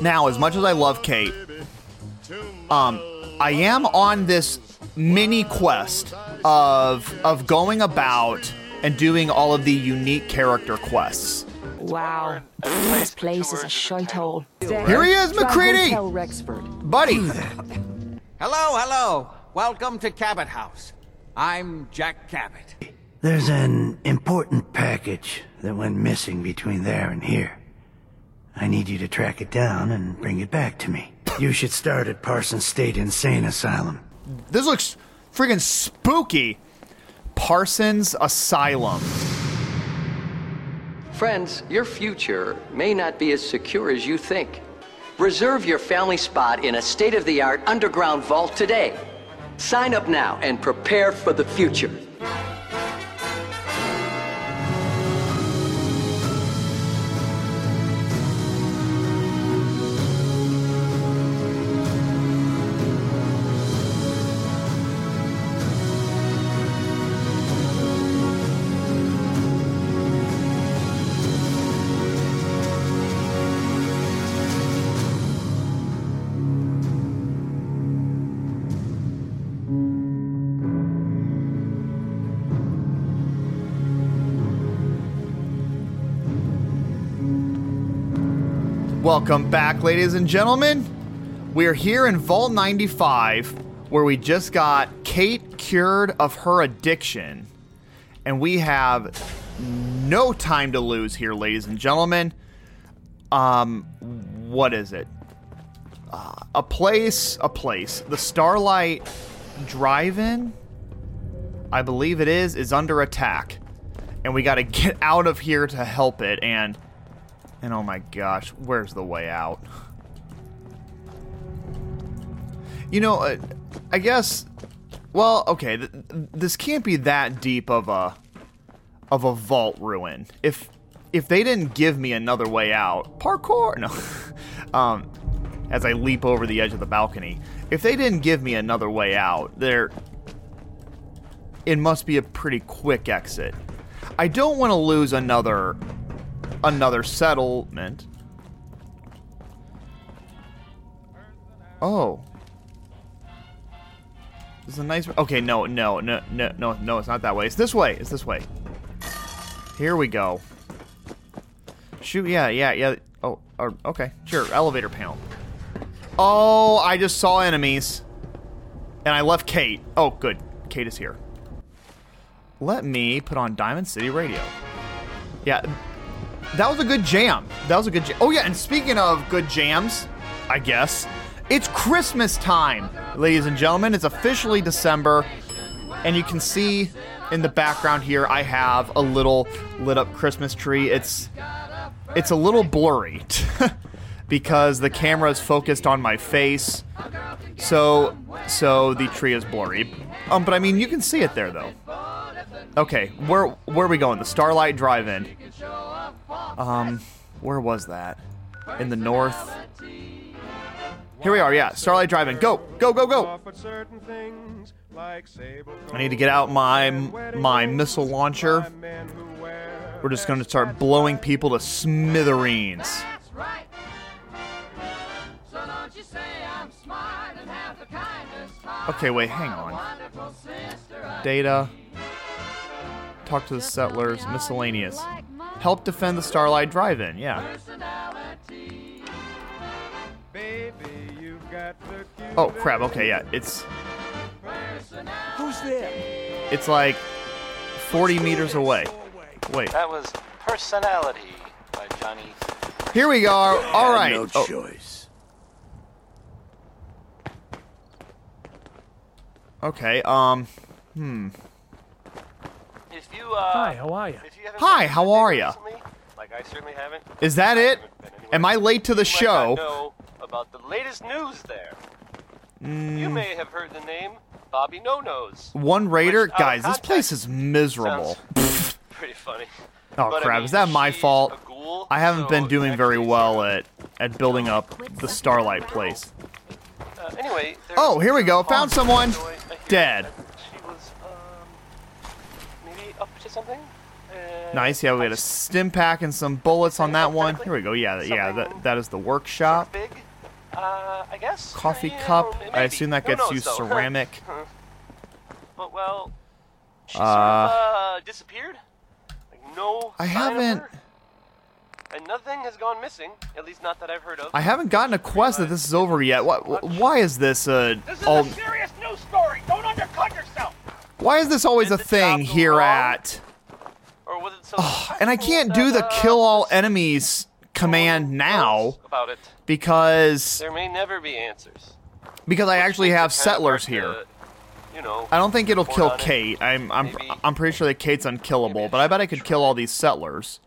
Now, as much as I love Kate, um, I am on this mini quest of of going about and doing all of the unique character quests. Wow. This place is a shithole. Here he is, MacCready! Hotel Rexford. Buddy, Hello, hello. Welcome to Cabot House. I'm Jack Cabot. There's an important package that went missing between there and here. I need you to track it down and bring it back to me. You should start at Parsons State Insane Asylum. this looks friggin' spooky. Parsons Asylum. Friends, your future may not be as secure as you think. Reserve your family spot in a state of the art underground vault today. Sign up now and prepare for the future. Welcome back, ladies and gentlemen. We're here in Vault 95, where we just got Kate cured of her addiction. And we have no time to lose here, ladies and gentlemen. Um, what is it? Uh, a place, a place. The Starlight Drive-In, I believe it is, is under attack. And we got to get out of here to help it. And and oh my gosh, where's the way out? You know, uh, I guess. Well, okay, th- this can't be that deep of a of a vault ruin. If if they didn't give me another way out, parkour. No, um, as I leap over the edge of the balcony. If they didn't give me another way out, there. It must be a pretty quick exit. I don't want to lose another another settlement. Oh. This is a nice. Okay, no, no, no, no, no, no. It's not that way. It's this way. It's this way. Here we go. Shoot. Yeah, yeah, yeah. Oh, or, okay. Sure. Elevator panel. Oh, I just saw enemies, and I left Kate. Oh, good. Kate is here. Let me put on Diamond City Radio. Yeah, that was a good jam. That was a good jam. Oh, yeah, and speaking of good jams, I guess, it's Christmas time, ladies and gentlemen. It's officially December, and you can see in the background here I have a little lit up Christmas tree. It's it's a little blurry because the camera is focused on my face. So so the tree is blurry. Um but I mean you can see it there though. Okay, where where are we going? The Starlight Drive-In. Um, where was that? In the north. Here we are. Yeah, Starlight Drive-In. Go, go, go, go. I need to get out my my missile launcher. We're just going to start blowing people to smithereens. Okay, wait, hang on. Data. Talk to the settlers. Miscellaneous. Help defend the Starlight Drive-In. Yeah. Oh crap. Okay, yeah. It's Who's there? it's like 40 meters away. Wait. That was Personality by Johnny. Here we go. All right. No Oh, choice. okay. Um. Hmm. If you, uh. Hi, how are you? You Hi, how are ya? recently, Like I certainly haven't. Is that it? haven't been anywhere. Am I late to the You might not show? know about the latest news there. You Mm, may have heard the name Bobbi No Nose. one raider, Which, out of guys. This context, place is miserable. Pretty funny. Oh But, I crap! mean, Is that my she's fault? a ghoul, I haven't so been doing very actually well sort at at building up the Starlight place. Uh, anyway. there Oh, here we go. Found someone. Joy, I hear Dead. That She was maybe up to something. Nice. Yeah, we had a stim pack and some bullets on that one. Here we go. Yeah, yeah. That that is the workshop. Big, uh, I guess. Coffee Yeah, cup. I assume that gets you ceramic. but well, she Uh, sort of uh, disappeared. Like no. I haven't- And nothing has gone missing. At least not that I've heard of. I haven't gotten a quest that this is over yet. What? Why is this uh all? Why is this always a thing here wrong? at? Or was it some And I can't do the uh, kill all enemies command now About it. because There may never be answers. because I actually have settlers here. to, You know. I don't think it'll kill on it. Kate. I'm I'm Maybe- I'm pretty sure that Kate's unkillable, but I bet I could kill all these settlers.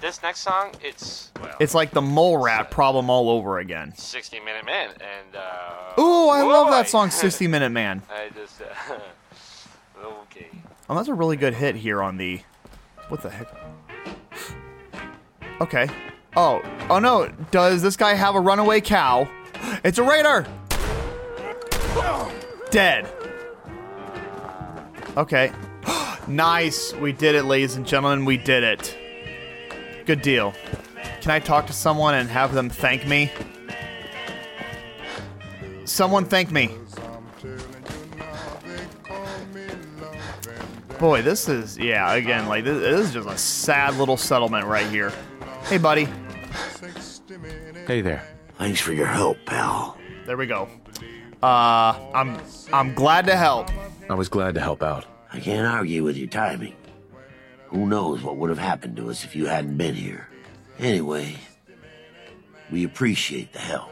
This next song, it's well, It's like the mole rat problem all over again. 60 Minute Man, and uh. Ooh, I love that song, 60 Minute Man. I just uh. Oh, that's a really good hit here on the. What the heck? Okay. Oh, oh no! Does this guy have a runaway cow? It's a raider. Dead. Okay. nice. We did it, ladies and gentlemen. We did it. Good deal. Can I talk to someone and have them thank me? Someone thank me. Boy, this is yeah. Again, like this, this is just a sad little settlement right here. Hey, buddy. Hey there. Thanks for your help, pal. There we go. Uh, I'm I'm glad to help. I was glad to help out. I can't argue with your timing. Who knows what would have happened to us if you hadn't been here. Anyway, we appreciate the help.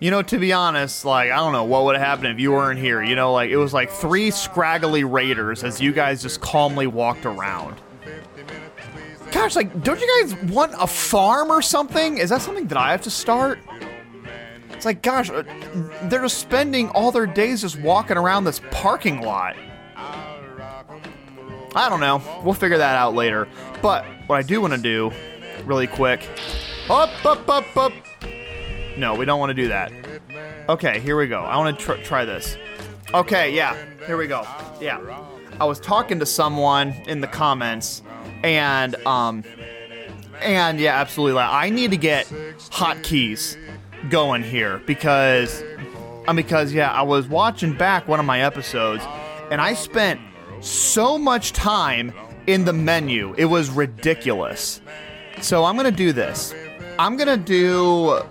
You know, to be honest, like I don't know what would have happened if you weren't here. You know, like it was like three scraggly raiders as you guys just calmly walked around. Gosh, like, don't you guys want a farm or something? Is that something that I have to start? It's like, gosh, uh, they're just spending all their days just walking around this parking lot. I don't know. We'll figure that out later. But what I do want to do, really quick, up, up, up, up. No, we don't want to do that. Okay, here we go. I want to tr- try this. Okay, yeah, here we go. Yeah, I was talking to someone in the comments, and um, and yeah, absolutely. Like, I need to get hotkeys going here because, um, because yeah, I was watching back one of my episodes, and I spent so much time in the menu. It was ridiculous. So I'm gonna do this. I'm gonna do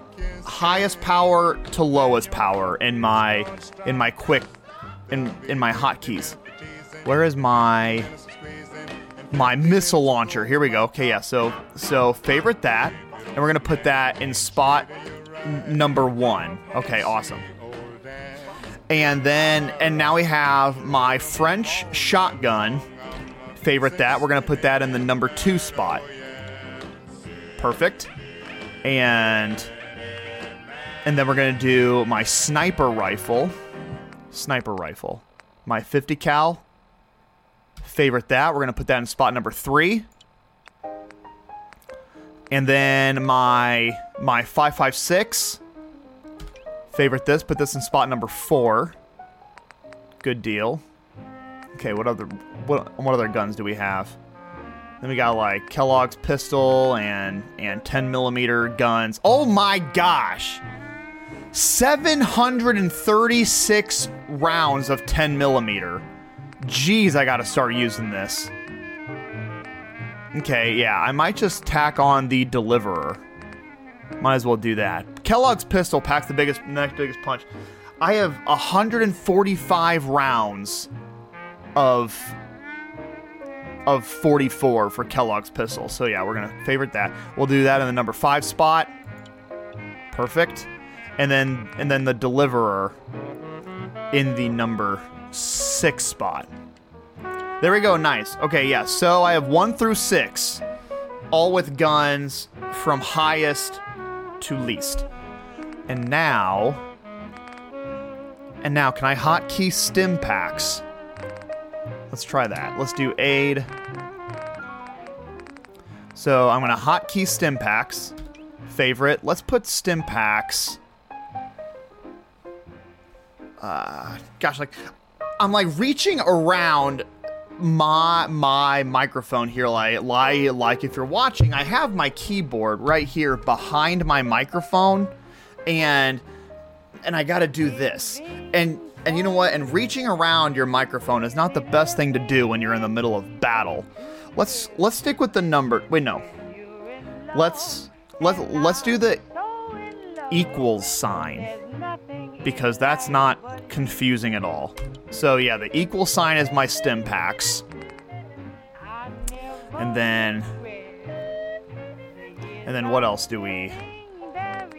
highest power to lowest power in my in my quick in in my hotkeys. Where is my my missile launcher? Here we go. Okay, yeah. So so favorite that, and we're gonna put that in spot number one. Okay, awesome. And then and now we have my French shotgun. Favorite that. We're gonna put that in the number two spot. Perfect. And and then we're gonna do my sniper rifle. Sniper rifle. My 50 cal. Favorite that. We're gonna put that in spot number three. And then my my 556. Favorite this. Put this in spot number four. Good deal. Okay, what other what what other guns do we have? Then we got like Kellogg's pistol and and 10 millimeter guns. Oh my gosh! 736 rounds of 10 millimeter. Jeez, I gotta start using this. Okay, yeah, I might just tack on the deliverer. Might as well do that. Kellogg's pistol packs the biggest next biggest punch. I have 145 rounds of of 44 for Kellogg's pistol. So yeah, we're gonna favorite that. We'll do that in the number five spot. Perfect. And then and then the deliverer in the number six spot. There we go, nice. Okay, yeah, so I have one through six, all with guns from highest to least. And now and now can I hotkey stim packs? Let's try that. Let's do aid. So I'm gonna hotkey stim packs. Favorite. Let's put stim packs. Uh, gosh, like I'm like reaching around my my microphone here like like like if you're watching i have my keyboard right here behind my microphone and and i gotta do this. And and you know what? And reaching around your microphone is not the best thing to do when you're in the middle of battle. Let's let's stick with the number wait no. Let's let's let's do the equals sign because that's not confusing at all. So yeah, the equal sign is my stim packs. And then And then what else do we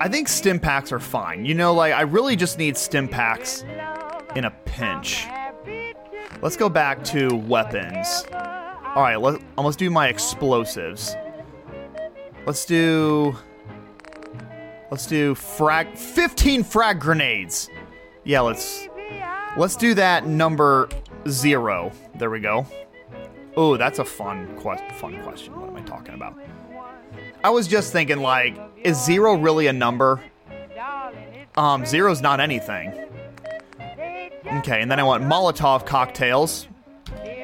I think stim packs are fine. You know, like I really just need stim packs in a pinch. Let's go back to weapons. All right, let, um, let's do my explosives. Let's do Let's do frag 15 frag grenades. Yeah, let's let's do that number 0. There we go. Oh, that's a fun quest fun question. What am I talking about? I was just thinking like is 0 really a number? Um zero's not anything. Okay, and then I want Molotov cocktails.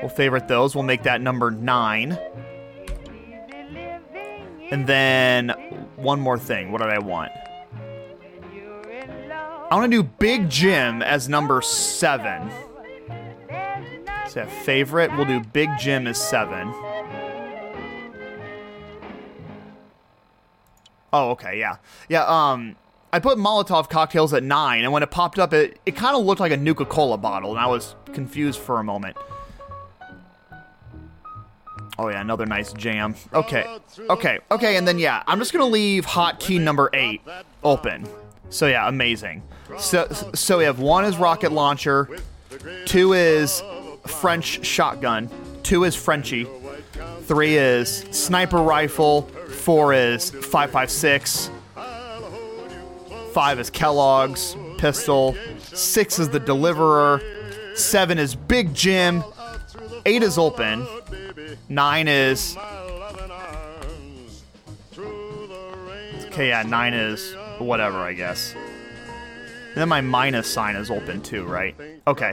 We'll favorite those. We'll make that number 9. And then one more thing. What did I want? I want to do Big Jim as number seven. So favorite, we'll do Big Jim as seven. Oh, okay, yeah. Yeah, um, I put Molotov cocktails at nine, and when it popped up, it, it kind of looked like a Nuka Cola bottle, and I was confused for a moment. Oh yeah, another nice jam. Okay, okay, okay, and then yeah, I'm just gonna leave hotkey number eight open. So yeah, amazing. So so we have one is rocket launcher, two is French shotgun, two is Frenchy, three is sniper rifle, four is 556, five is Kellogg's pistol, six is the deliverer, seven is Big Jim, eight is open. Nine is. Okay, yeah, nine is whatever, I guess. And then my minus sign is open too, right? Okay.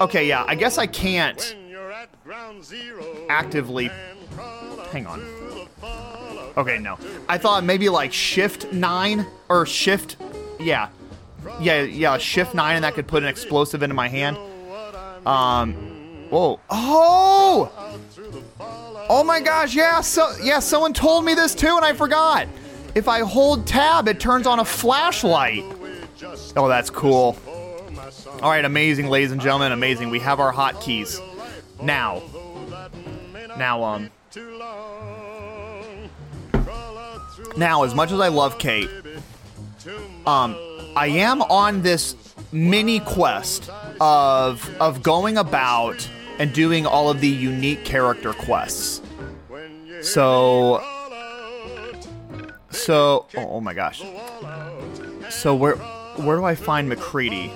Okay, yeah, I guess I can't actively. Hang on. Okay, no. I thought maybe like shift nine or shift. Yeah. Yeah, yeah, shift nine and that could put an explosive into my hand. Um. Whoa. Oh! Oh my gosh, yeah, so yeah, someone told me this too and I forgot. If I hold tab, it turns on a flashlight. Oh, that's cool. All right, amazing, ladies and gentlemen, amazing. We have our hotkeys. Now. Now, um. Now, as much as I love Kate, um, I am on this mini quest of of going about and doing all of the unique character quests. So, so oh, my gosh. So where where do I find MacCready?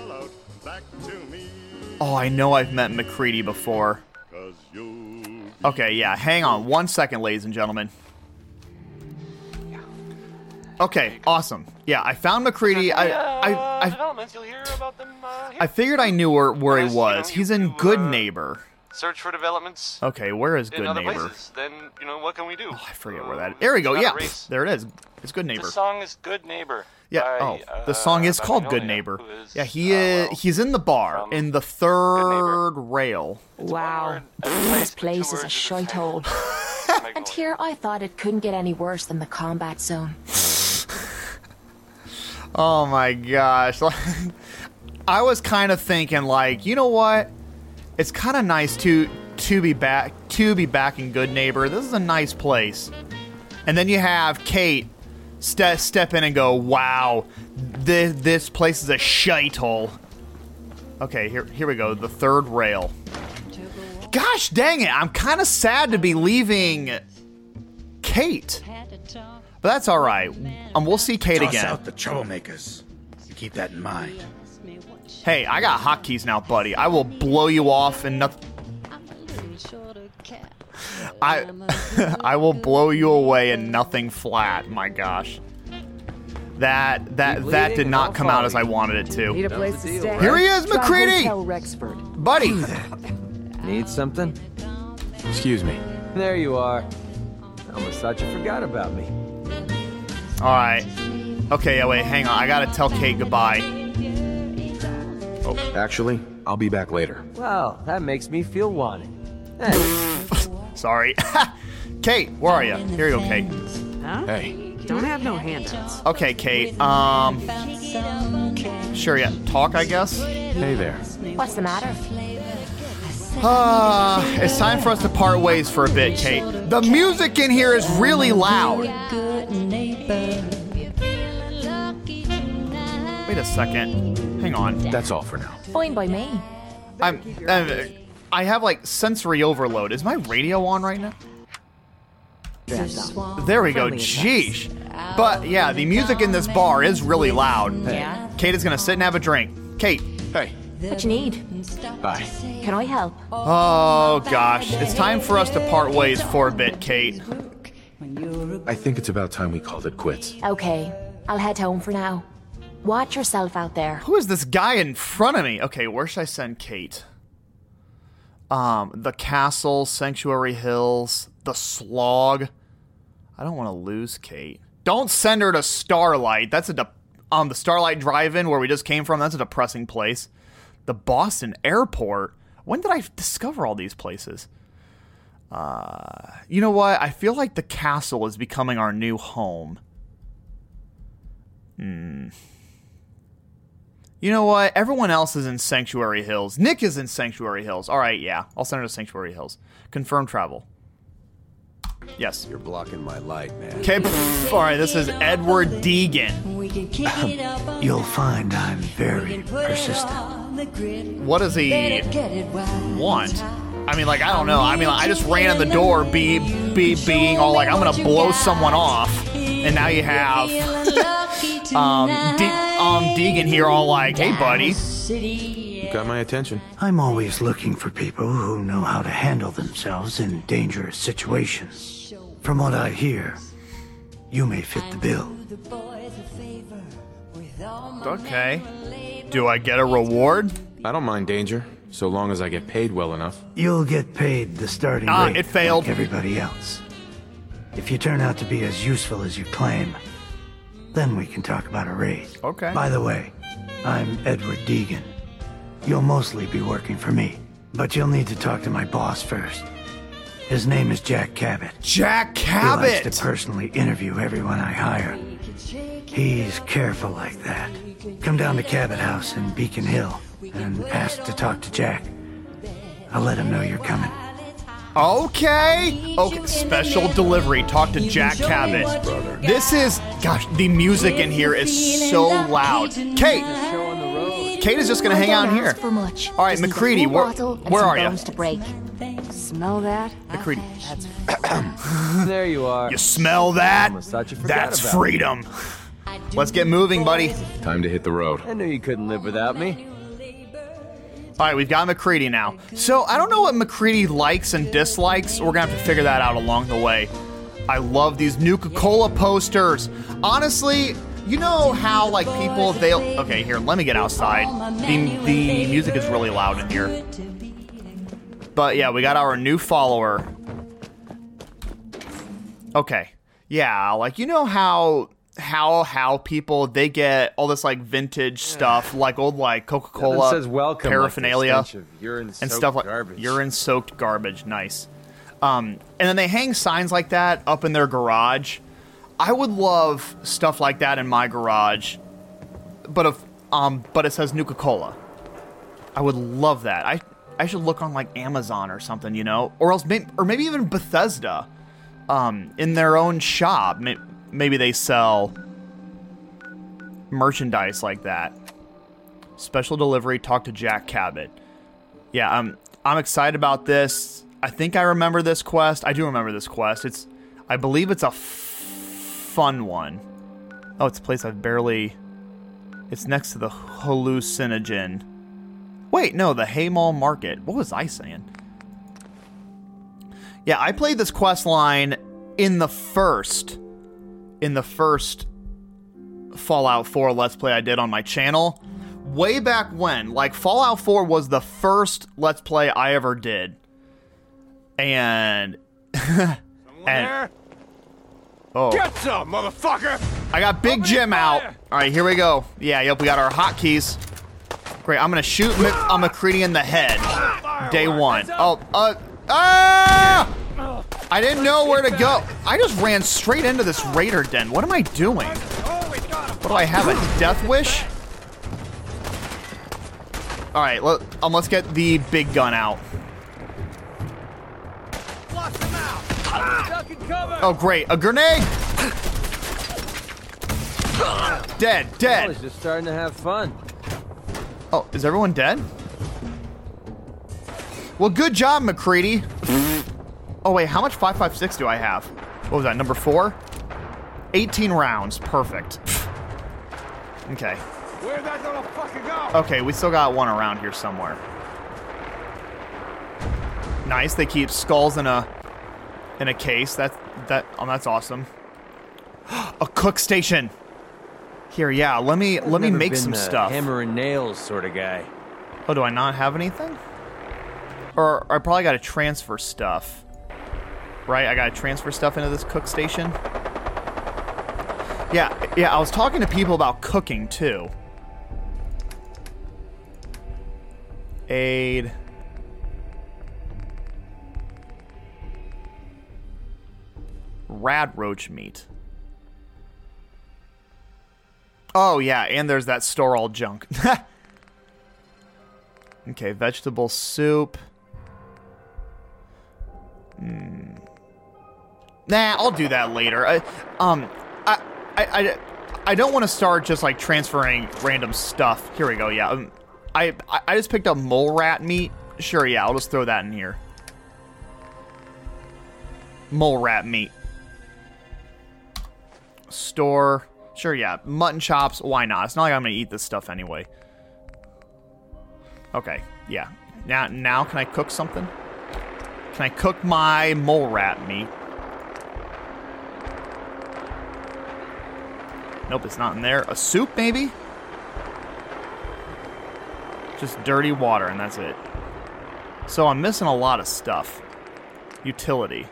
Oh, I know I've met MacCready before. Okay, yeah. Hang on one second, ladies and gentlemen. Okay, awesome. Yeah, I found MacCready. I, I, I, developments, you'll hear about them. Uh, here. I figured I knew where, where he Unless, you know, was. He's in Good uh, Neighbor. Search for developments Okay, where is in Good other Neighbor? places. Then you know what can we do? Oh, I forget where that is. There we go. It's Yeah, a race. there it is. It's Goodneighbor. The song is "Good Neighbor." Yeah. by, oh, the uh, song is by called Good Neighbor. who is, Yeah, he uh, is. well, he's in the bar in the third rail. Wow. word, This place is a words the shite same. hole. Magnolia. And here I thought it couldn't get any worse than the combat zone. Oh my gosh! I was kind of thinking, like, you know what? It's kind of nice to to be back to be back in Goodneighbor. This is a nice place. And then you have Kate ste- step in and go, "Wow, this this place is a shite hole." Okay, here here we go. The third rail. Gosh dang it! I'm kind of sad to be leaving Kate, but that's all right. Um, we'll see Kate Toss again. out the troublemakers. Keep that in mind. Hey, I got hotkeys now, buddy. I will blow you off and nothing. I I will blow you away in nothing flat. My gosh. That that that did not come out as I wanted it Need to. a place to stay. Here he is, Try MacCready! Rexford. Buddy. Need something? Excuse me. There you are. Almost thought you forgot about me. All right. Okay, yeah, wait, hang on. I gotta tell Kate goodbye. Oh, actually, I'll be back later. Well, that makes me feel wanted. Sorry. Kate, where are you? Here you go, Kate. Huh? Hey. Don't have no handouts. Okay, Kate. Um. Sure, yeah. Talk, I guess. Hey there. What's the matter? Uh, it's time for us to part ways for a bit, Kate. The music in here is really loud. Wait a second. Hang on. That's all for now. Fine by me. I'm, I'm I have like sensory overload. Is my radio on right now? There we go. Jeesh. But yeah, the music in this bar is really loud. Yeah. Kate is gonna sit and have a drink. Kate. Hey. What you need? Bye. Can I help? Oh gosh, it's time for us to part ways for a bit, Kate. I think it's about time we called it quits. Okay, I'll head home for now. Watch yourself out there. Who is this guy in front of me? Okay, where should I send Kate? Um, the castle, Sanctuary Hills, the slog. I don't want to lose Kate. Don't send her to Starlight. That's a de- the Starlight Drive-In where we just came from. That's a depressing place. The Boston Airport. When did I discover all these places? Uh, you know what? I feel like the castle is becoming our new home. Hmm. You know what? Everyone else is in Sanctuary Hills. Nick is in Sanctuary Hills. All right, yeah. I'll send her to Sanctuary Hills. Confirm travel. Yes. You're blocking my light, man. Okay, pff, all right. This is Edward Deegan. You'll find I'm very persistent. What does he want? I mean, like, I don't know. I mean, like, I just ran in the door, be, be, being all like, I'm gonna blow someone off, and now you have um, De- um, Deegan here, all like, hey, buddy. You got my attention. I'm always looking for people who know how to handle themselves in dangerous situations. From what I hear, you may fit the bill. Okay. Do I get a reward? I don't mind danger, so long as I get paid well enough. You'll get paid the starting Ah, rate it failed. like everybody else. If you turn out to be as useful as you claim, then we can talk about a raise. Okay. By the way, I'm Edward Deegan. You'll mostly be working for me, but you'll need to talk to my boss first. His name is Jack Cabot. Jack Cabot! He likes Cabot. to personally interview everyone I hire. He's careful like that. Come down to Cabot House in Beacon Hill and ask to talk to Jack. I'll let him know you're coming. Okay. Okay. Special delivery. Talk to Jack Cabot. This is, gosh, the music in here is so loud. Kate. Kate is just gonna hang out here. For much. All right, Just need MacCready, where- where are you? bones To break. Smell that? MacCready. there you are. You smell that? Almost thought you forgot That's freedom. Let's get moving, buddy. Time to hit the road. I knew you couldn't live without me. All right, we've got MacCready now. So I don't know what MacCready likes and dislikes. We're gonna have to figure that out along the way. I love these Nuka-Cola posters. Honestly, you know how like people they'll okay here. Let me get outside. The the music is really loud in here. But yeah, we got our new follower. Okay, yeah, like you know how how how people they get all this like vintage stuff like old like Coca Cola says welcome like paraphernalia urine-soaked and stuff like garbage. urine soaked garbage. Nice. Um, and then they hang signs like that up in their garage. I would love stuff like that in my garage, but if um, but it says Nuka Cola. I would love that. I I should look on like Amazon or something, you know, or else maybe, or maybe even Bethesda, um, in their own shop. May- Maybe they sell merchandise like that. Special delivery. Talk to Jack Cabot. Yeah, I'm I'm excited about this. I think I remember this quest. I do remember this quest. It's I believe it's a f- fun one. Oh, it's a place I've barely. It's next to the hallucinogen. Wait, no, the Haymall Market. What was I saying? Yeah, I played this quest line in the first in the first Fallout 4 Let's Play I did on my channel. way back when. Like Fallout 4 was the first Let's Play I ever did, and and oh, Get some, motherfucker! I got Big Jim out. All right, here we go. Yeah, yep, we got our hotkeys. Great, I'm gonna shoot Mc- MacCready in the head. Day one. Oh, uh, ah! I didn't know where to go. I just ran straight into this raider den. What am I doing? What do I have? A death wish? All right, let, um, let's get the big gun out. Oh, great, a grenade! Dead, I dead. was just starting to have fun. Oh, is everyone dead? Well, good job, MacCready. Oh, wait, how much 556 do I have? What was that, number four? 18 rounds. Perfect. okay. Where'd that little fucker go? Okay, we still got one around here somewhere. Nice. They keep skulls in a in a case. That that oh, that's awesome. a cook station. Here, yeah. Let me I've let me make been some stuff. Hammer and nails sort of guy. Oh, do I not have anything? Or I probably got to transfer stuff. Right? I got to transfer stuff into this cook station. Yeah, yeah, I was talking to people about cooking too. Aid. Rad roach meat. Oh, yeah, and there's that store all junk. Okay, vegetable soup. Hmm. Nah, I'll do that later. I, um, I, I, I, I don't want to start just like transferring random stuff. Here we go. Yeah, um, I, I, just picked up mole rat meat. Sure, yeah, I'll just throw that in here. Mole rat meat. Store. Sure, yeah. Mutton chops. Why not? It's not like I'm gonna eat this stuff anyway. Okay, yeah. Now, now can I cook something? Can I cook my mole rat meat? Nope, it's not in there. A soup, maybe? Just dirty water, and that's it. So I'm missing a lot of stuff. Utility.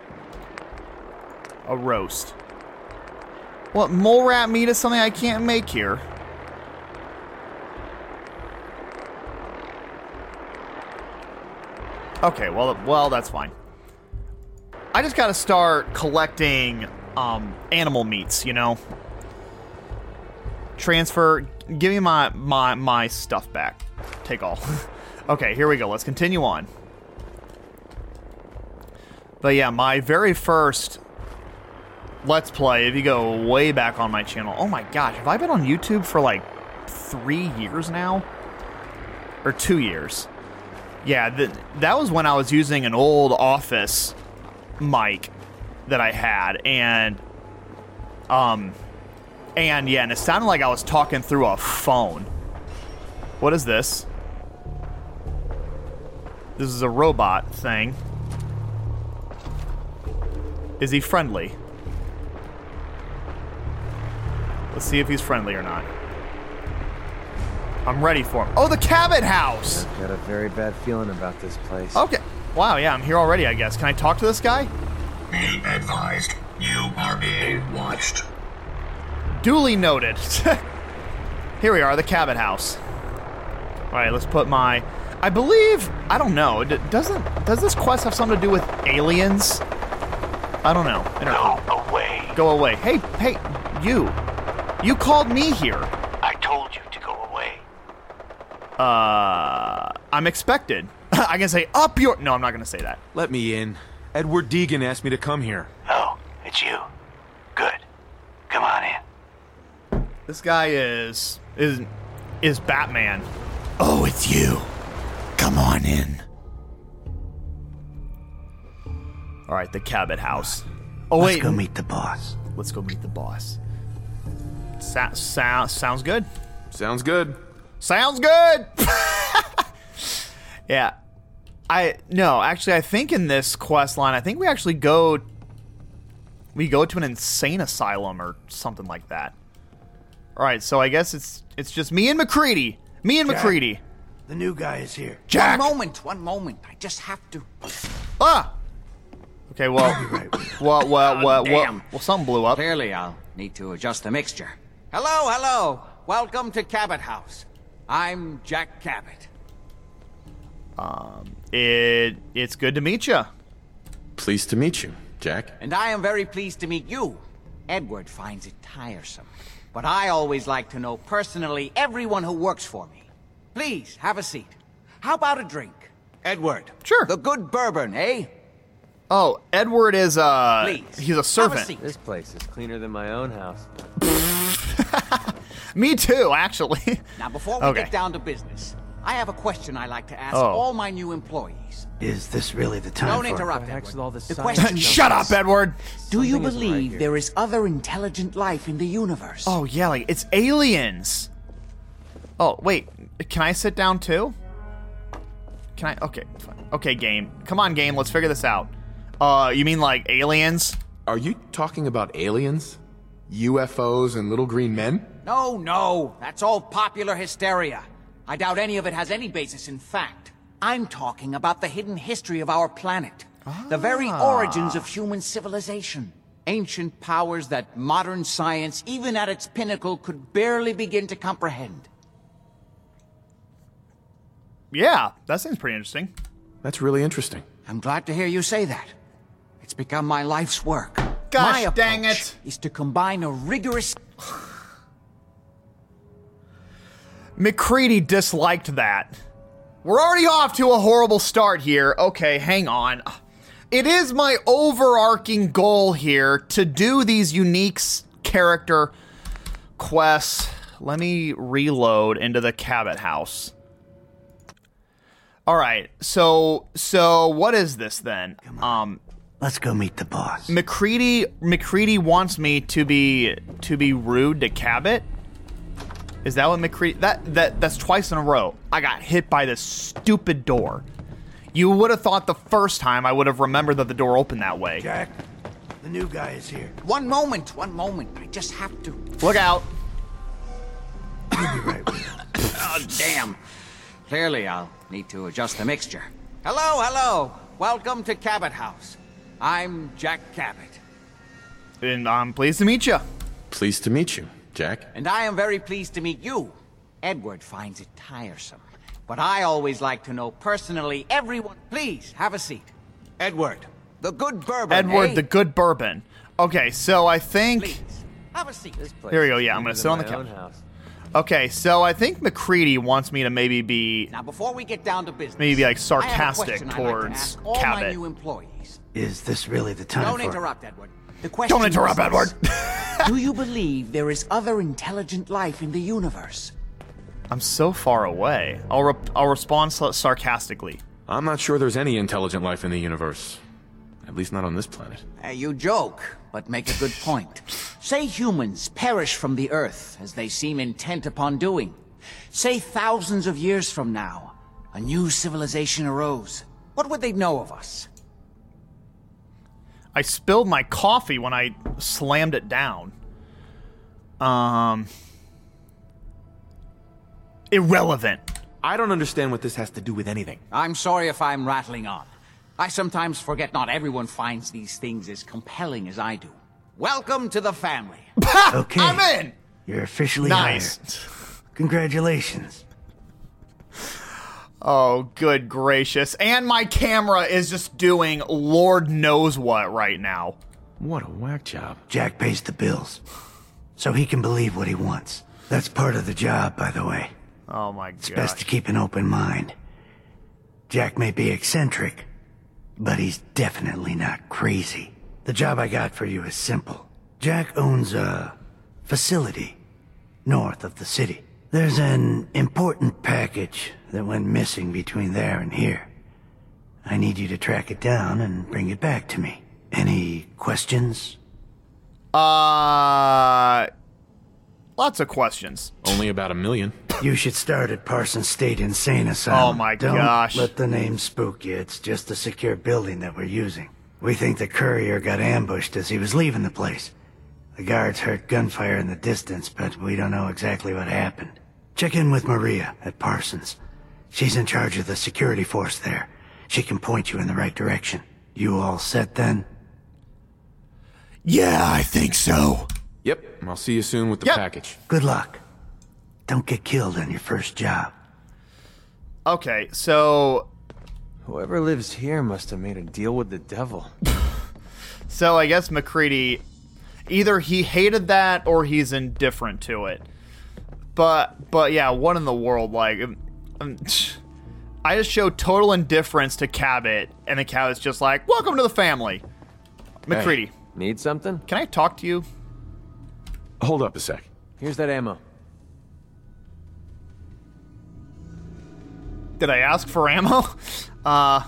A roast. What, mole rat meat is something I can't make here. Okay, well, well, that's fine. I just got to start collecting um, animal meats, you know. Transfer. Give me my my my stuff back. Take all. okay, here we go. Let's continue on. But yeah, my very first Let's Play, if you go way back on my channel, oh my gosh, have I been on YouTube for like three years now? Or two years? Yeah, th- that was when I was using an old office mic that I had, and um, and yeah, and it sounded like I was talking through a phone. What is this? This is a robot thing. Is he friendly? Let's see if he's friendly or not. I'm ready for him. Oh, the Cabot House! I've got a very bad feeling about this place. Okay. Wow, yeah, I'm here already, I guess. Can I talk to this guy? Be advised, you are being watched. Duly noted. here we are, the Cabot House. All right, let's put my. I believe. I don't know. D- doesn't does this quest have something to do with aliens? I don't know. I don't Go away. Go away. Hey, hey, you. You called me here. I told you to go away. Uh, I'm expected. I can say up your. No, I'm not gonna say that. Let me in. Edward Deegan asked me to come here. Oh, it's you. Good. Come on in. This guy is is is Batman. Oh, it's you. Come on in. All right, the Cabot House. Oh wait, Let's go meet the boss. let's go meet the boss. Sa- sa- sounds good. Sounds good. Sounds good. yeah. I no, actually I think in this quest line, I think we actually go we go to an insane asylum or something like that. All right, so I guess it's it's just me and MacCready Me and Jack, MacCready. The new guy is here. Jack. One moment, one moment. I just have to. Ah. Okay, well, well, well, well, well, damn. well, something blew up. Clearly, I'll need to adjust the mixture. Hello, hello. Welcome to Cabot House. I'm Jack Cabot. Um, it it's good to meet you. Pleased to meet you, Jack. And I am very pleased to meet you. Edward finds it tiresome. But I always like to know personally everyone who works for me. Please, have a seat. How about a drink? Edward. Sure. The good bourbon, eh? Oh, Edward is uh, Please, he's a have a servant. seat. This place is cleaner than my own house. Me too, actually. Now, before we Okay. get down to business, I have a question I like to ask Oh. all my new employees. Is this really the time Don't for interrupt, What the Edward. with all this the question Shut up, Edward. Do you Something isn't right believe there is other intelligent life in the universe? Oh yeah, like it's aliens. Oh wait, can I sit down too? Can I? Okay, fine. Okay, game. Come on, game. Let's figure this out. Uh, you mean like aliens? Are you talking about aliens? UFOs and little green men? No, no, that's all popular hysteria. I doubt any of it has any basis in fact. I'm talking about the hidden history of our planet. The very ah. origins of human civilization. Ancient powers that modern science, even at its pinnacle, could barely begin to comprehend. Yeah, that seems pretty interesting. That's really interesting. I'm glad to hear you say that. It's become my life's work. Gosh my dang approach it. Is to combine a rigorous MacCready disliked that. We're already off to a horrible start here. Okay, hang on. It is my overarching goal here to do these unique character quests. Let me reload into the Cabot house. All right. So so what is this then? Um Let's go meet the boss. MacCready MacCready wants me to be to be rude to Cabot. Is that what McCree? That that that's twice in a row. I got hit by this stupid door. You would have thought the first time I would have remembered that the door opened that way. Jack, the new guy is here. One moment, one moment. I just have to. Look out! Oh, damn. Clearly, I'll need to adjust the mixture. Hello, hello. Welcome to Cabot House. I'm Jack Cabot. And I'm pleased to meet you. Pleased to meet you, Jack. And I am very pleased to meet you. Edward finds it tiresome. But I always like to know personally everyone. Please, have a seat. Edward, the good bourbon. Edward, eh? the good bourbon. Okay, so I think. Please, have a seat. This place Here we go, yeah, I'm gonna sit on the my couch. house. Okay, so I think MacCready wants me to maybe be Now, before we get down to business, maybe be like I have a sarcastic question I'd like to towards ask all my Cabot. new employees. Is this really the time Don't for interrupt, Edward. The question Don't interrupt, is Edward. Do you believe there is other intelligent life in the universe? I'm so far away. I'll re- I'll respond sarcastically. I'm not sure there's any intelligent life in the universe. At least not on this planet. Uh, you joke, but make a good point. Say humans perish from the earth, as they seem intent upon doing. Say thousands of years from now, a new civilization arose. What would they know of us? I spilled my coffee when I slammed it down. Um. Irrelevant. I don't understand what this has to do with anything. I'm sorry if I'm rattling on. I sometimes forget not everyone finds these things as compelling as I do. Welcome to the family. Okay. I'm in. You're officially Nice. hired. Congratulations. Oh, good gracious. And my camera is just doing Lord knows what right now. What a whack job. Jack pays the bills. So he can believe what he wants. That's part of the job, by the way. Oh my god. It's best to keep an open mind. Jack may be eccentric, but he's definitely not crazy. The job I got for you is simple. Jack owns a facility north of the city. There's an important package that went missing between there and here. I need you to track it down and bring it back to me. Any questions? Uh. Lots of questions. Only about a million. You should start at Parsons State Insane Asylum. Oh my Don't gosh. let the name spook you. It's just a secure building that we're using. We think the courier got ambushed as he was leaving the place. The guards heard gunfire in the distance, but we don't know exactly what happened. Check in with Maria at Parsons. She's in charge of the security force there. She can point you in the right direction. You all set then? Yeah, I think so. Yep, I'll see you soon with the Yep. package. Good luck. Don't get killed on your first job. Okay, so Whoever lives here must have made a deal with the devil. so I guess MacCready either he hated that or he's indifferent to it. But but yeah, what in the world like um, um, I just showed total indifference to Cabot and the Cabot's just like, "Welcome to the family." MacCready, Need something? can I talk to you? Hold up a sec. Here's that ammo. Did I ask for ammo? Uh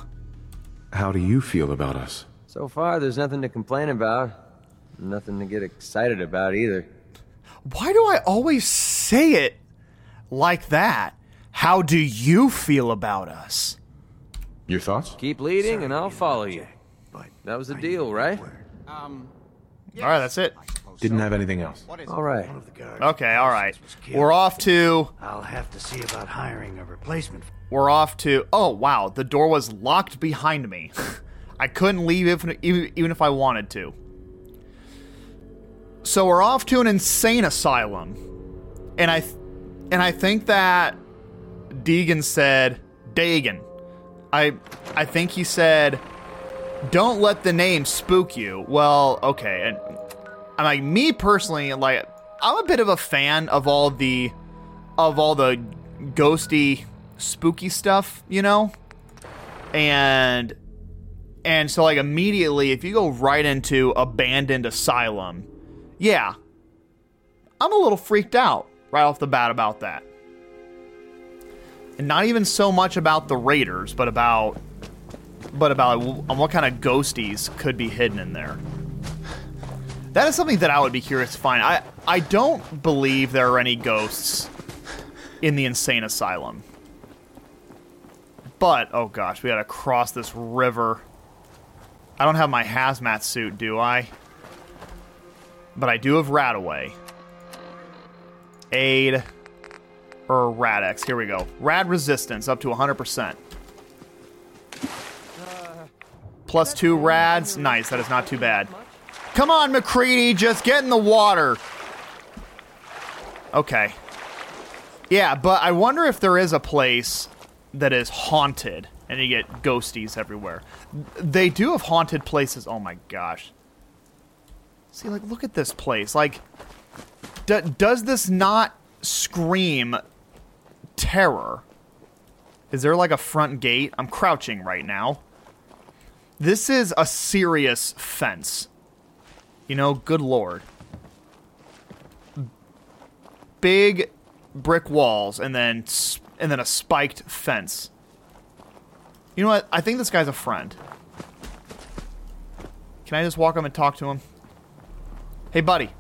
How do you feel about us? So far, there's nothing to complain about. Nothing to get excited about either. why do I always say it like that? How do you feel about us? Your thoughts? Keep leading, and I'll follow you. That was the deal, right? Um, all right, that's it. Didn't have anything else. All right. Okay, all right. We're off to I'll have to see about hiring a replacement. we're off to Oh, wow, the door was locked behind me. I couldn't leave if, even even if I wanted to. So we're off to an insane asylum. And I th- and I think that Deegan said Dagan. I I think he said don't let the name spook you. Well, okay. And I'm like me personally like I'm a bit of a fan of all the of all the ghosty spooky stuff, you know? And and so like immediately if you go right into abandoned asylum, yeah. I'm a little freaked out right off the bat about that. And not even so much about the raiders, but about but about what kind of ghosties could be hidden in there. That is something that I would be curious to find. I I don't believe there are any ghosts in the insane asylum. But oh gosh, we got to cross this river. I don't have my hazmat suit, do I? But I do have Radaway. Aid or Rad-X. Here we go. Rad resistance up to 100%. Plus two rads. Nice. That is not too bad. Come on, MacCready. Just get in the water. Okay. Yeah, but I wonder if there is a place that is haunted and you get ghosties everywhere. They do have haunted places. Oh my gosh. See, like, look at this place. Like, d- does this not scream terror? Is there like a front gate? I'm crouching right now. This is a serious fence. You know, good lord. Big brick walls and then and then a spiked fence. You know what? I think this guy's a friend. Can I just walk up and talk to him? Hey, buddy.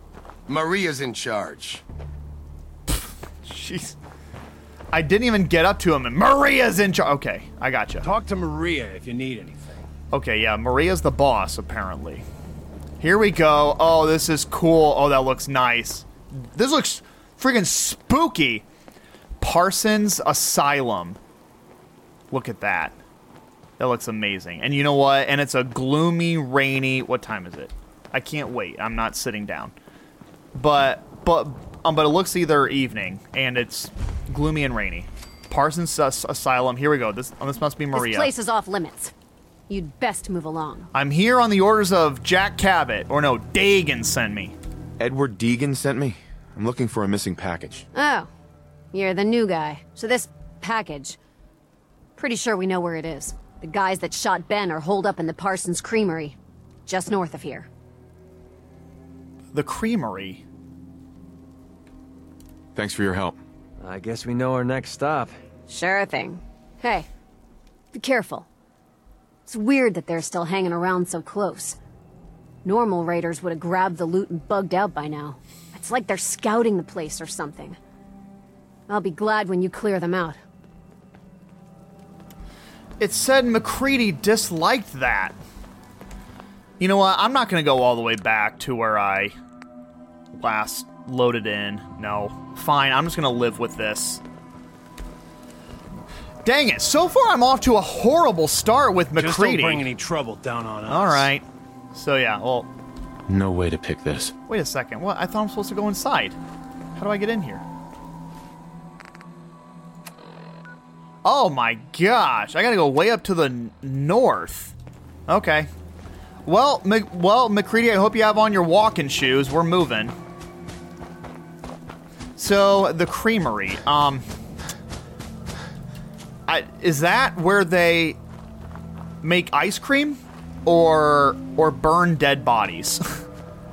Maria's in charge. Jeez. I didn't even get up to him, and Maria's in charge. Okay, I got gotcha. Talk to Maria if you need anything. Okay, yeah, Maria's the boss, apparently. Here we go. Oh, this is cool. Oh, that looks nice. This looks freaking spooky. Parsons Asylum. Look at that. That looks amazing. And you know what? And it's a gloomy, rainy. What time is it? I can't wait. I'm not sitting down. But but um, but it looks either evening, and it's gloomy and rainy. Parsons As- Asylum. Here we go. This this must be Maria. This place is off limits. You'd best move along. I'm here on the orders of Jack Cabot, or no, Dagan sent me. Edward Deegan sent me. I'm looking for a missing package. Oh, you're the new guy. So this package. Pretty sure we know where it is. The guys that shot Ben are holed up in the Parsons Creamery, just north of here. The Creamery. Thanks for your help. I guess we know our next stop. Sure thing. Hey, be careful. It's weird that they're still hanging around so close. Normal raiders would have grabbed the loot and bugged out by now. It's like they're scouting the place or something. I'll be glad when you clear them out. It said MacCready disliked that. You know what? I'm not going to go all the way back to where I last loaded in. No. Fine, I'm just gonna live with this. Dang it, so far I'm off to a horrible start with MacCready. Just don't bring any trouble down on us. Alright. So yeah, well, No way to pick this. wait a second. What? I thought I'm supposed to go inside. How do I get in here? Oh my gosh, I gotta go way up to the north. Okay. Well, well, MacCready, I hope you have on your walking shoes. We're moving. So the creamery. Um, I, is that where they make ice cream, or or burn dead bodies?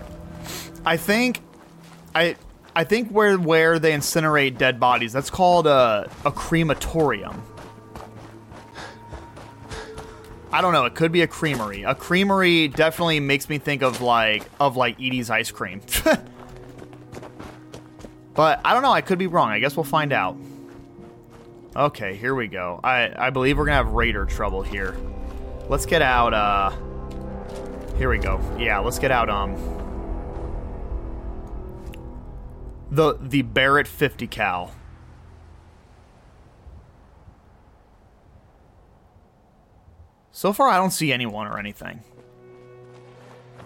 I think, I I think where where they incinerate dead bodies. That's called a a crematorium. I don't know. It could be a creamery. A creamery definitely makes me think of like of like Edy's ice cream. but I don't know. I could be wrong. I guess we'll find out. Okay, here we go. I I believe we're gonna have raider trouble here. Let's get out. Uh, here we go. Yeah, let's get out. Um, the the Barrett 50 cal. So far, I don't see anyone or anything.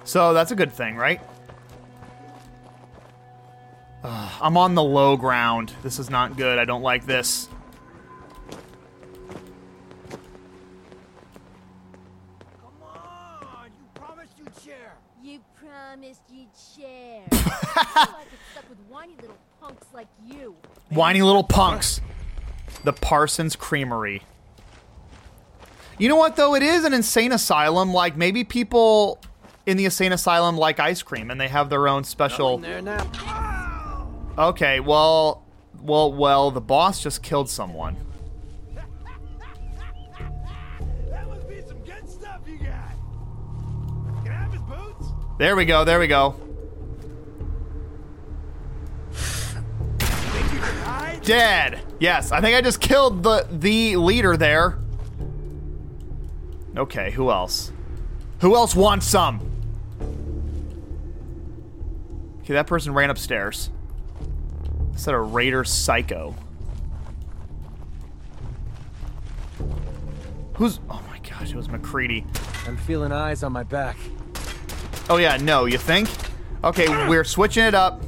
So that's a good thing, right? Ugh, I'm on the low ground. This is not good. I don't like this. You promised you'd share. I feel like it's stuck with whiny little punks like you. Whiny little punks. The Parsons Creamery. You know what, though? It is an insane asylum. Like, maybe people in the insane asylum like ice cream and they have their own special. Okay, well. Well, well, the boss just killed someone. There we go, there we go. Dead. Yes, I think I just killed the the leader there. Okay, who else? Who else wants some? Okay, that person ran upstairs. Is that a raider psycho? Who's? Oh my gosh, it was MacCready. I'm feeling eyes on my back. Oh yeah, no, you think? Okay, we're switching it up.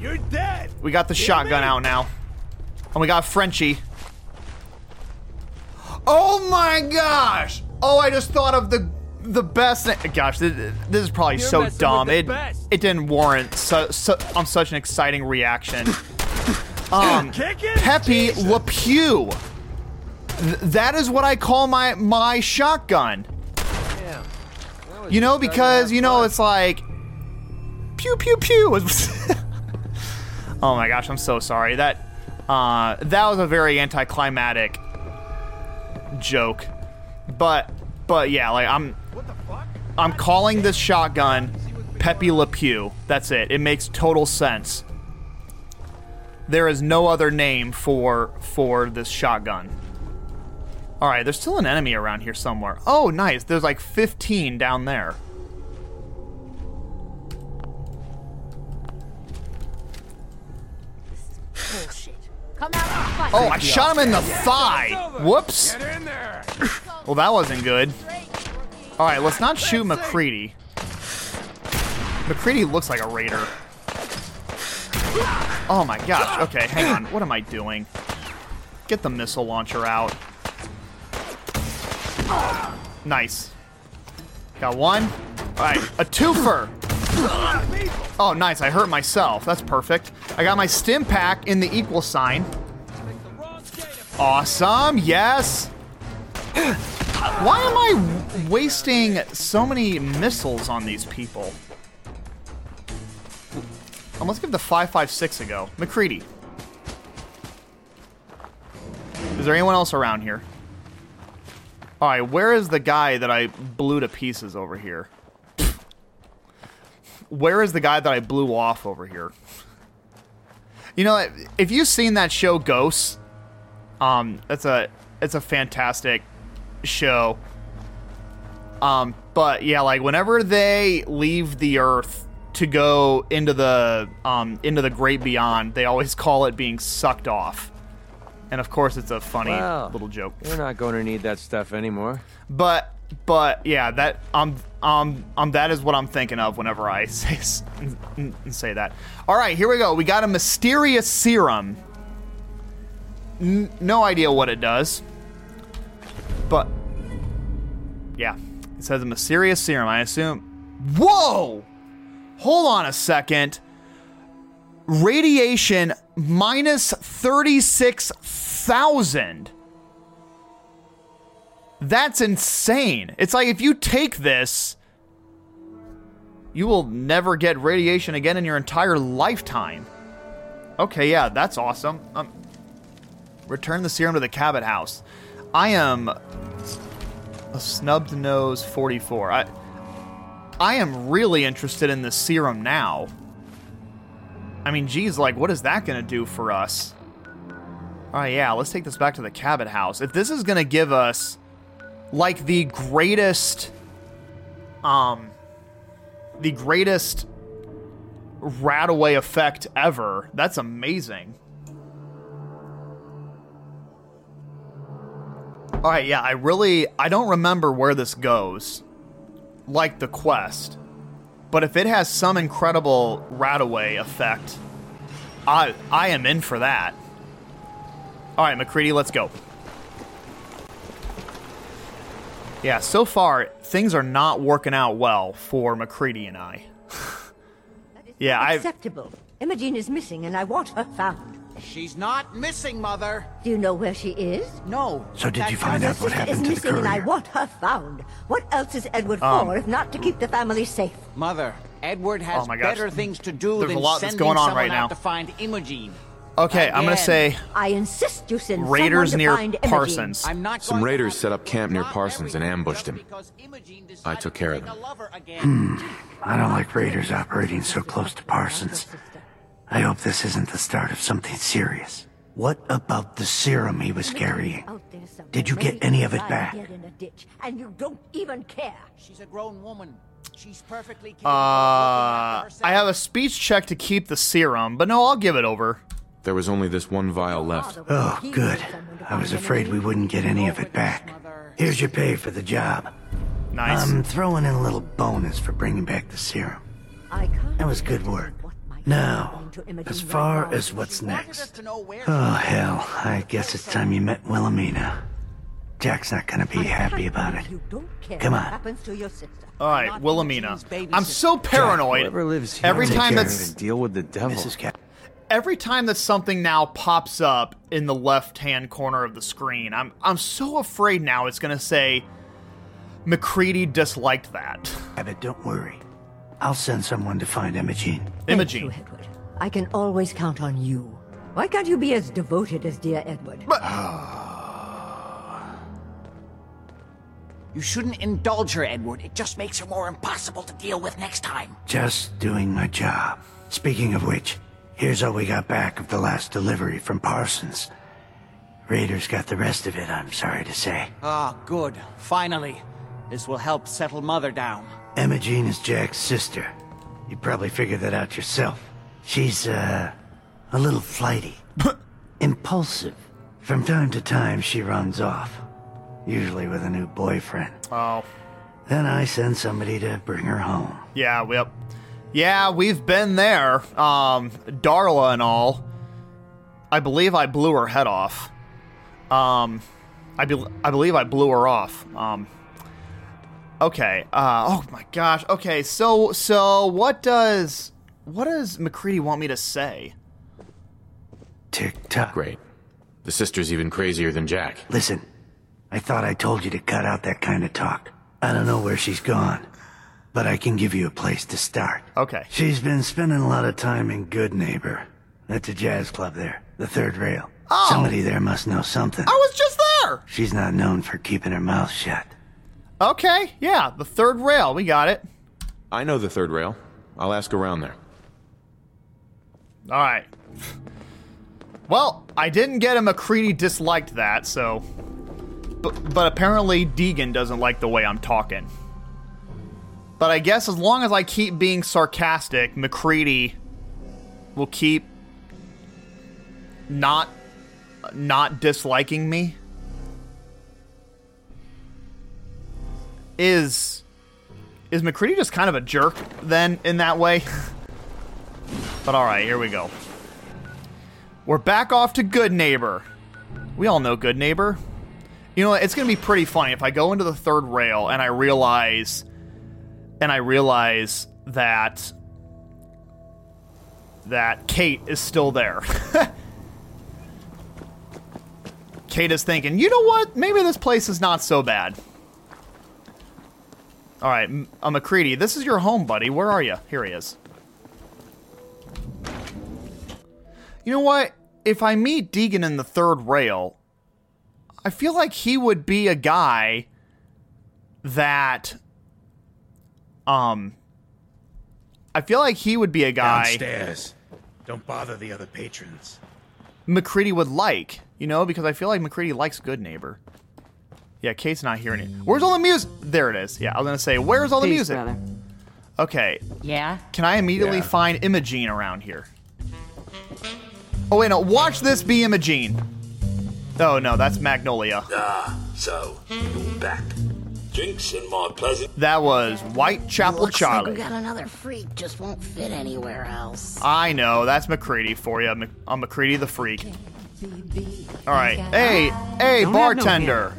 You're dead. We got the shotgun out now. And we got Frenchie. Oh my gosh! Oh, I just thought of the the best thing. Gosh, this, this is probably You're so dumb. It best. it didn't warrant so, on such an exciting reaction. Um? Pepe Le Pew. Th- that is what I call my my shotgun. You know, because you know it's like pew pew pew. oh my gosh, I'm so sorry. That uh, that was a very anticlimactic joke, but but yeah, like I'm I'm calling this shotgun Pepe Le Pew. That's it. It makes total sense. There is no other name for for this shotgun. All right, there's still an enemy around here somewhere. Oh, nice. There's like 15 down there. Oh, I shot him in the thigh. Whoops. Well, that wasn't good. All right, let's not shoot MacCready. MacCready looks like a raider. Oh my gosh. Okay, hang on. What am I doing? Get the missile launcher out. Nice. Got one. All right, a twofer. Oh, nice. I hurt myself. That's perfect. I got my Stimpak in the equal sign. Awesome. Yes. Why am I wasting so many missiles on these people? Um, let's give the 556 a go. MacCready. Is there anyone else around here? Alright, where is the guy that I blew to pieces over here? Where is the guy that I blew off over here? You know, if you've seen that show Ghosts, um, it's a it's a fantastic show. Um, but yeah, like whenever they leave the Earth to go into the um, into the great beyond, they always call it being sucked off. And of course, it's a funny Well, little joke. We're not going to need that stuff anymore. But but yeah, that um um um that is what I'm thinking of whenever I say say that. All right, here we go. We got a mysterious serum. N- no idea what it does, but yeah, it says a mysterious serum. I assume. Whoa! Hold on a second. Radiation minus thirty-six thousand. That's insane. It's like if you take this, you will never get radiation again in your entire lifetime. Okay, yeah, that's awesome. Um, return the serum to the Cabot house. I am a snubbed nose 44. I I am really interested in the serum now. I mean, geez, like, what is that going to do for us? All right, yeah, let's take this back to the Cabot house. If this is going to give us like the greatest um the greatest radaway effect ever. That's amazing. All right, yeah, I really I don't remember where this goes. Like the quest. But if it has some incredible radaway effect, I I am in for that. All right, MacCready, let's go. Yeah, so far things are not working out well for MacCready and I. yeah, I Acceptable. Imogene is missing and I want her found. She's not missing, Mother. Do you know where she is? No. So did you find out what sister is happened to the missing and I want her found. What else is Edward Um, for if not to keep the family safe? Mother, Edward has Oh my better things to do There's a than lot that's sending going on someone right now. out to find Imogene. Okay, I'm gonna say I insist you send Raiders near. Parsons. I'm not Some raiders set up camp near Parsons and ambushed him. I took care of them. Hmm. I don't like raiders operating so close to Parsons. I hope this isn't the start of something serious. What about the serum he was carrying? Out there somewhere, Did you get any of it lying back? dead in a ditch, and you don't even care. She's a grown woman. She's perfectly capable. uh I have a speech check to keep the serum, but no, I'll give it over. There was only this one vial left. Oh, good. I was afraid we wouldn't get any of it back. Here's your pay for the job. Nice. I'm throwing in a little bonus for bringing back the serum. That was good work. Now, as far as what's next. Oh, hell. I guess it's time you met Wilhelmina. Jack's not gonna be happy about it. You don't care Come on. happens to your sister. All right, Wilhelmina. I'm so paranoid. Whoever lives here every time that's to deal with the devil. Mrs. Cap. Every time that something now pops up in the left-hand corner of the screen, I'm I'm so afraid now it's gonna say MacCready disliked that. Abbott, don't worry. I'll send someone to find Imogene. Imogene. Thank you, Edward. I can always count on you. Why can't you be as devoted as dear Edward? Ah. You shouldn't indulge her, Edward. It just makes her more impossible to deal with next time. Just doing my job. Speaking of which, here's all we got back of the last delivery from Parsons. Raiders got the rest of it, I'm sorry to say. Ah, good. Finally. This will help settle Mother down. Imogene is Jack's sister. You probably figured that out yourself. She's, uh, a little flighty. Impulsive. From time to time, she runs off. Usually with a new boyfriend. Oh. Then I send somebody to bring her home. Yeah, yep. Yeah, we've been there. Um, Darla and all. I believe I blew her head off. Um, I, be- I believe I blew her off. Um, okay. Uh, oh my gosh. Okay, so so what does what does MacCready want me to say? Tick tock. Great. The sister's even crazier than Jack. Listen, I thought I told you to cut out that kind of talk. I don't know where she's gone, but I can give you a place to start. Okay. She's been spending a lot of time in Goodneighbor. That's a jazz club there, the third rail. Oh. Somebody there must know something. I was just there. She's not known for keeping her mouth shut. Okay, yeah, the third rail. We got it. I know the third rail. I'll ask around there. All right. Well, I didn't get a MacCready disliked that, so. But, but apparently Deegan doesn't like the way I'm talking. But I guess as long as I keep being sarcastic, MacCready will keep not not disliking me. Is is MacCready just kind of a jerk then in that way? but all right, here we go. We're back off to Goodneighbor. We all know Goodneighbor. You know, it's going to be pretty funny if I go into the third rail and I realize and I realize that that Kate is still there. Kate is thinking, you know what? Maybe this place is not so bad. All right, M- uh, MacCready, this is your home, buddy. Where are you? Here he is. You know what? If I meet Deegan in the third rail, I feel like he would be a guy that um I feel like he would be a guy Downstairs. Don't bother the other patrons. MacCready would like, you know, because I feel like MacCready likes Goodneighbor. Yeah, Kate's not hearing it. Where's all the music? There it is. Yeah, I was gonna say, where's all the Peace, music? brother. Okay. Yeah? Can I immediately Yeah. find Imogene around here? Oh wait, no. Watch this be Imogene. Oh no, that's Magnolia. Ah, so you're back. Drinks and my pleasant. That was Whitechapel Looks like Charlie. we got another freak, just won't fit anywhere else. I know, that's MacCready for you. Mc- I'm MacCready the freak. All right. Hey, hey, Don't have no bartender.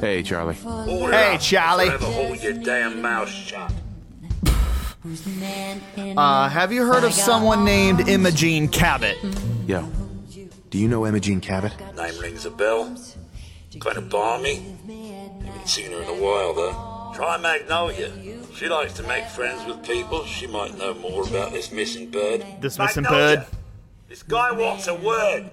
Hey, Charlie. Order Hey. Charlie. Forever hold your damn mouth shut. Uh, have you heard of someone named Imogene Cabot? Yo. Do you know Imogene Cabot? Name rings a bell. Kind of balmy. Haven't seen her in a while though. Try Magnolia. She likes to make friends with people. She might know more about this missing bird. This missing Magnolia, bird. This guy wants a word.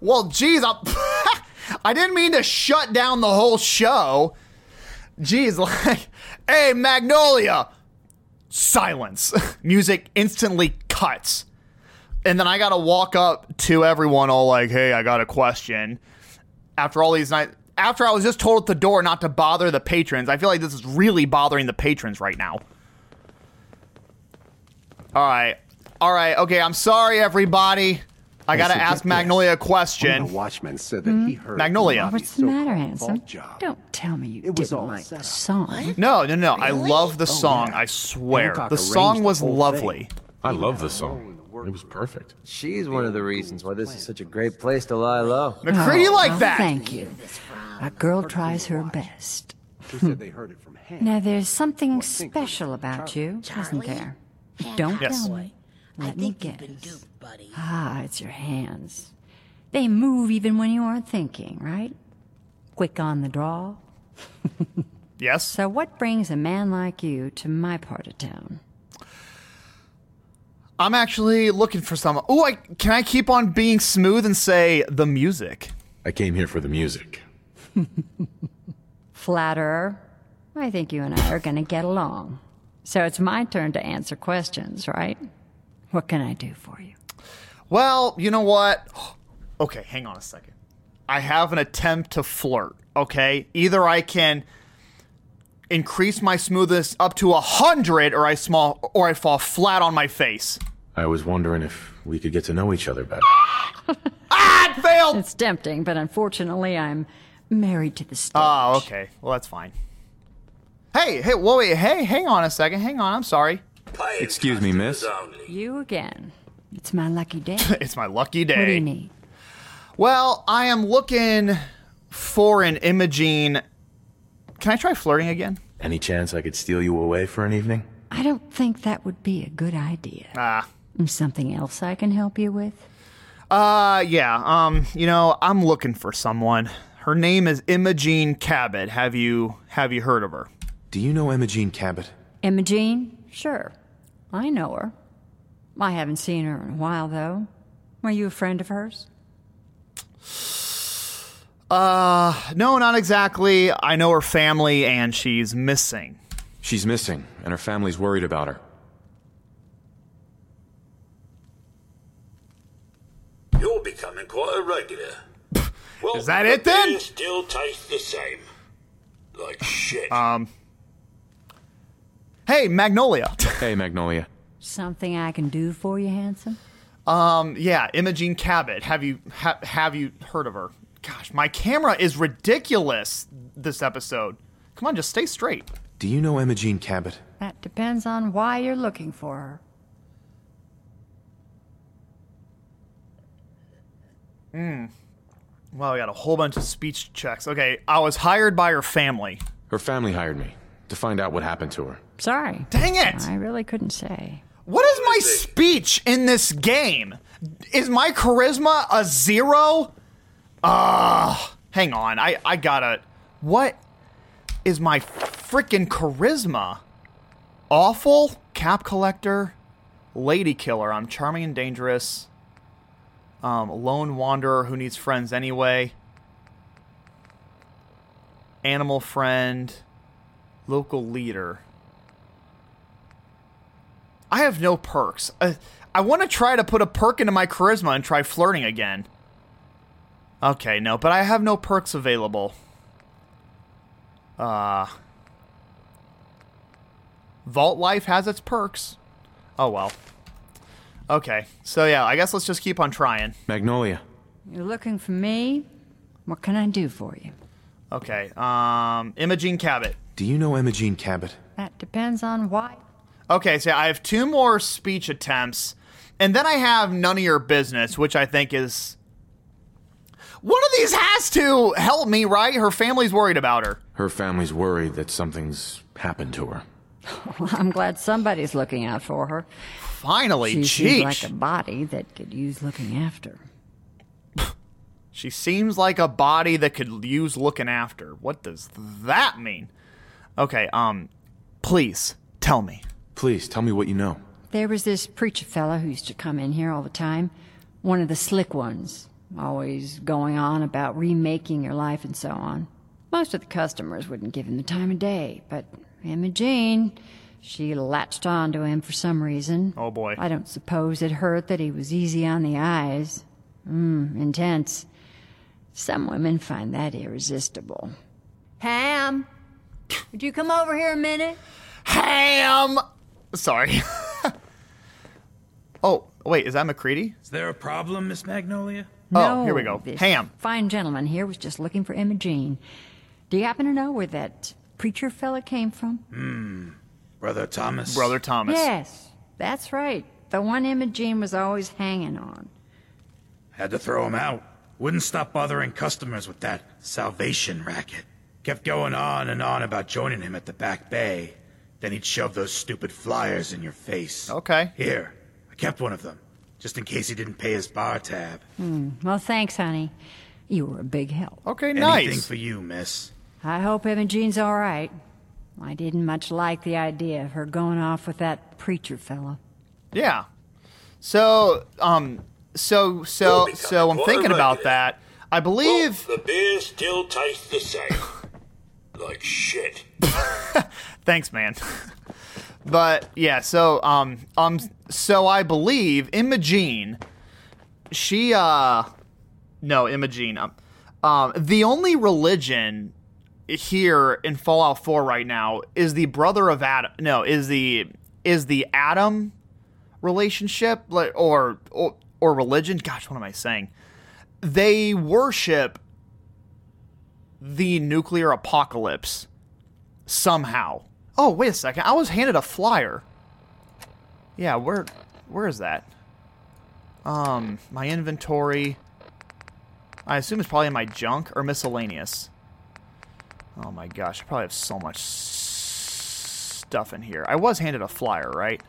Well, geez, I, I didn't mean to shut down the whole show. Geez, like, hey, Magnolia. Silence. Music instantly cuts. And then I got to walk up to everyone, all like, hey, I got a question. After all these nights, after I was just told at the door not to bother the patrons, I feel like this is really bothering the patrons right now. All right. All right. Okay. I'm sorry, everybody. I got to ask Magnolia a this. One question. the watchmen said that he heard Magnolia. Bobbi's What's the matter, so-called handsome? job. Don't tell me you It was didn't all like set the song. No, no, no. I love Oh, the song. I swear. Hancock The song was the whole lovely. I love the song. It was perfect. She's one of the reasons why this is such a great place to lie low. MacCready Oh, like well, that. Thank you. A girl tries her best. They said they heard it from Hank. Now, there's something special about you, isn't there? Don't Yes. tell me. Let me guess. Ah, it's your hands. They move even when you aren't thinking, right? Quick on the draw. Yes. So, what brings a man like you to my part of town? I'm actually looking for some. Oh, I can I keep on being smooth and say the music. I came here for the music. Flatterer. I think you and I are going to get along. So, it's my turn to answer questions, right? What can I do for you? Well, you know what? Okay, hang on a second. I have an attempt to flirt. Okay, either I can increase my smoothness up to a hundred, or I small, or I fall flat on my face. I was wondering if we could get to know each other better. Ah, it failed. It's tempting, but unfortunately, I'm married to the stage. Oh, okay. Well, that's fine. Hey, hey, whoa, wait, hey, hang on a second. Hang on. I'm sorry. Excuse me, miss. You again. It's my lucky day. it's my lucky day. What do you need? Well, I am looking for an Imogene. Can I try flirting again? Any chance I could steal you away for an evening? I don't think that would be a good idea. Ah. Something else I can help you with? Uh, yeah. Um, you know, I'm looking for someone. Her name is Imogene Cabot. Have you have you heard of her? Do you know Imogene Cabot? Imogene? Sure. I know her. I haven't seen her in a while, though. Were you a friend of hers? Uh, no, not exactly. I know her family and she's missing. She's missing, and her family's worried about her. You're becoming quite a regular. Well, Is that it then? beer still tastes the same. Like shit. Um. Hey, Magnolia. Hey, Magnolia. Something I can do for you, handsome? Um, yeah, Imogene Cabot. Have you ha- have you heard of her? Gosh, my camera is ridiculous this episode. Come on, just stay straight. Do you know Imogene Cabot? That depends on why you're looking for her. Hmm. Well, we got a whole bunch of speech checks. Okay, I was hired by her family. Her family hired me to find out what happened to her. Sorry. Dang it! I really couldn't say. What is my speech in this game? Is my charisma a zero? Ah, hang on. I I gotta. What is my freaking charisma? Awful cap collector, lady killer. I'm charming and dangerous. Um, lone wanderer who needs friends anyway. Animal friend, local leader. I have no perks. Uh, I want to try to put a perk into my charisma and try flirting again. Okay, no, but I have no perks available. Uh Vault Life has its perks. Oh well. Okay, so yeah, I guess let's just keep on trying. Magnolia. You're looking for me? What can I do for you? Okay, um, Imogene Cabot. Do you know Imogene Cabot? That depends on why. Okay, so I have two more speech attempts, and then I have none of your business, which I think is. One of these has to help me, right? Her family's worried about her. Her family's worried that something's happened to her. Well, I'm glad somebody's looking out for her. Finally, she seems like a body that could use looking after. She seems like a body that could use looking after. What does that mean? Okay, um, please tell me. Please tell me what you know. There was this preacher fella who used to come in here all the time. One of the slick ones. Always going on about remaking your life and so on. Most of the customers wouldn't give him the time of day, but Imogene, she latched on to him for some reason. Oh boy. I don't suppose it hurt that he was easy on the eyes. Mmm, intense. Some women find that irresistible. Ham, would you come over here a minute? Ham! Sorry. oh, wait, is that MacCready? Is there a problem, Miss Magnolia? Oh, here we go. This Ham. fine gentleman here was just looking for Imogene. Do you happen to know where that preacher fella came from? Hmm. Brother Thomas? Brother Thomas. Yes, that's right. The one Imogene was always hanging on. Had to throw him out. Wouldn't stop bothering customers with that salvation racket. Kept going on and on about joining him at the back bay. Then he'd shove those stupid flyers in your face. Okay. Here, I kept one of them, just in case he didn't pay his bar tab. Hmm. Well, thanks, honey. You were a big help. Okay, nice. Anything for you, miss. I hope Imogene's all right. I didn't much like the idea of her going off with that preacher fella. Yeah. So, um, so, so, so I'm thinking about that. I believe. The beer still tastes the same. like shit. Thanks, man. but yeah, so um um so I believe Imogene she uh no, Imogene um, um the only religion here in Fallout 4 right now is the brother of Adam. No, is the is the Adam relationship or or, or religion? Gosh, what am I saying? They worship the nuclear apocalypse somehow. Oh, wait a second. I was handed a flyer. Yeah, where where is that? Um, my inventory. I assume it's probably in my junk or miscellaneous. Oh my gosh, I probably have so much stuff in here. I was handed a flyer, right?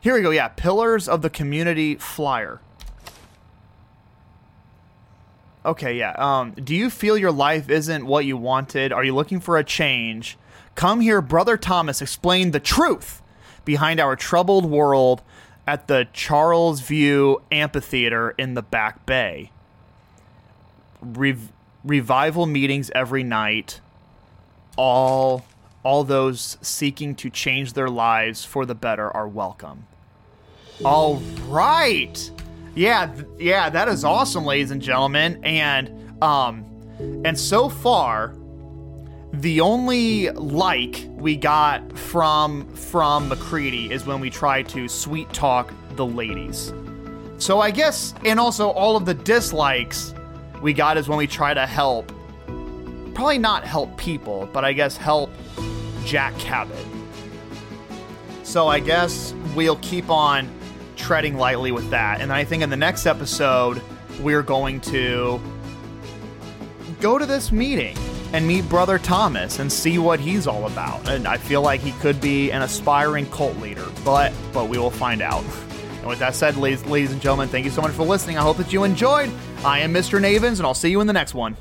Here we go. Yeah, Pillars of the Community flyer. Okay, yeah. Um, do you feel your life isn't what you wanted? Are you looking for a change? Come here, Brother Thomas, explain the truth behind our troubled world at the Charles View Amphitheater in the Back Bay. Rev- revival meetings every night. All all those seeking to change their lives for the better are welcome. All right. Yeah, yeah, that is awesome, ladies and gentlemen. And Um, and so far, the only like we got from from MacCready is when we try to sweet talk the ladies. So I guess, and also all of the dislikes we got is when we try to help. Probably not help people, but I guess help Jack Cabot. So I guess we'll keep on treading lightly with that. And I think in the next episode, we're going to go to this meeting and meet Brother Thomas and see what he's all about. And I feel like he could be an aspiring cult leader, but but we will find out. And with that said, ladies, ladies and gentlemen, thank you so much for listening. I hope that you enjoyed. I am Mr. Navins, and I'll see you in the next one.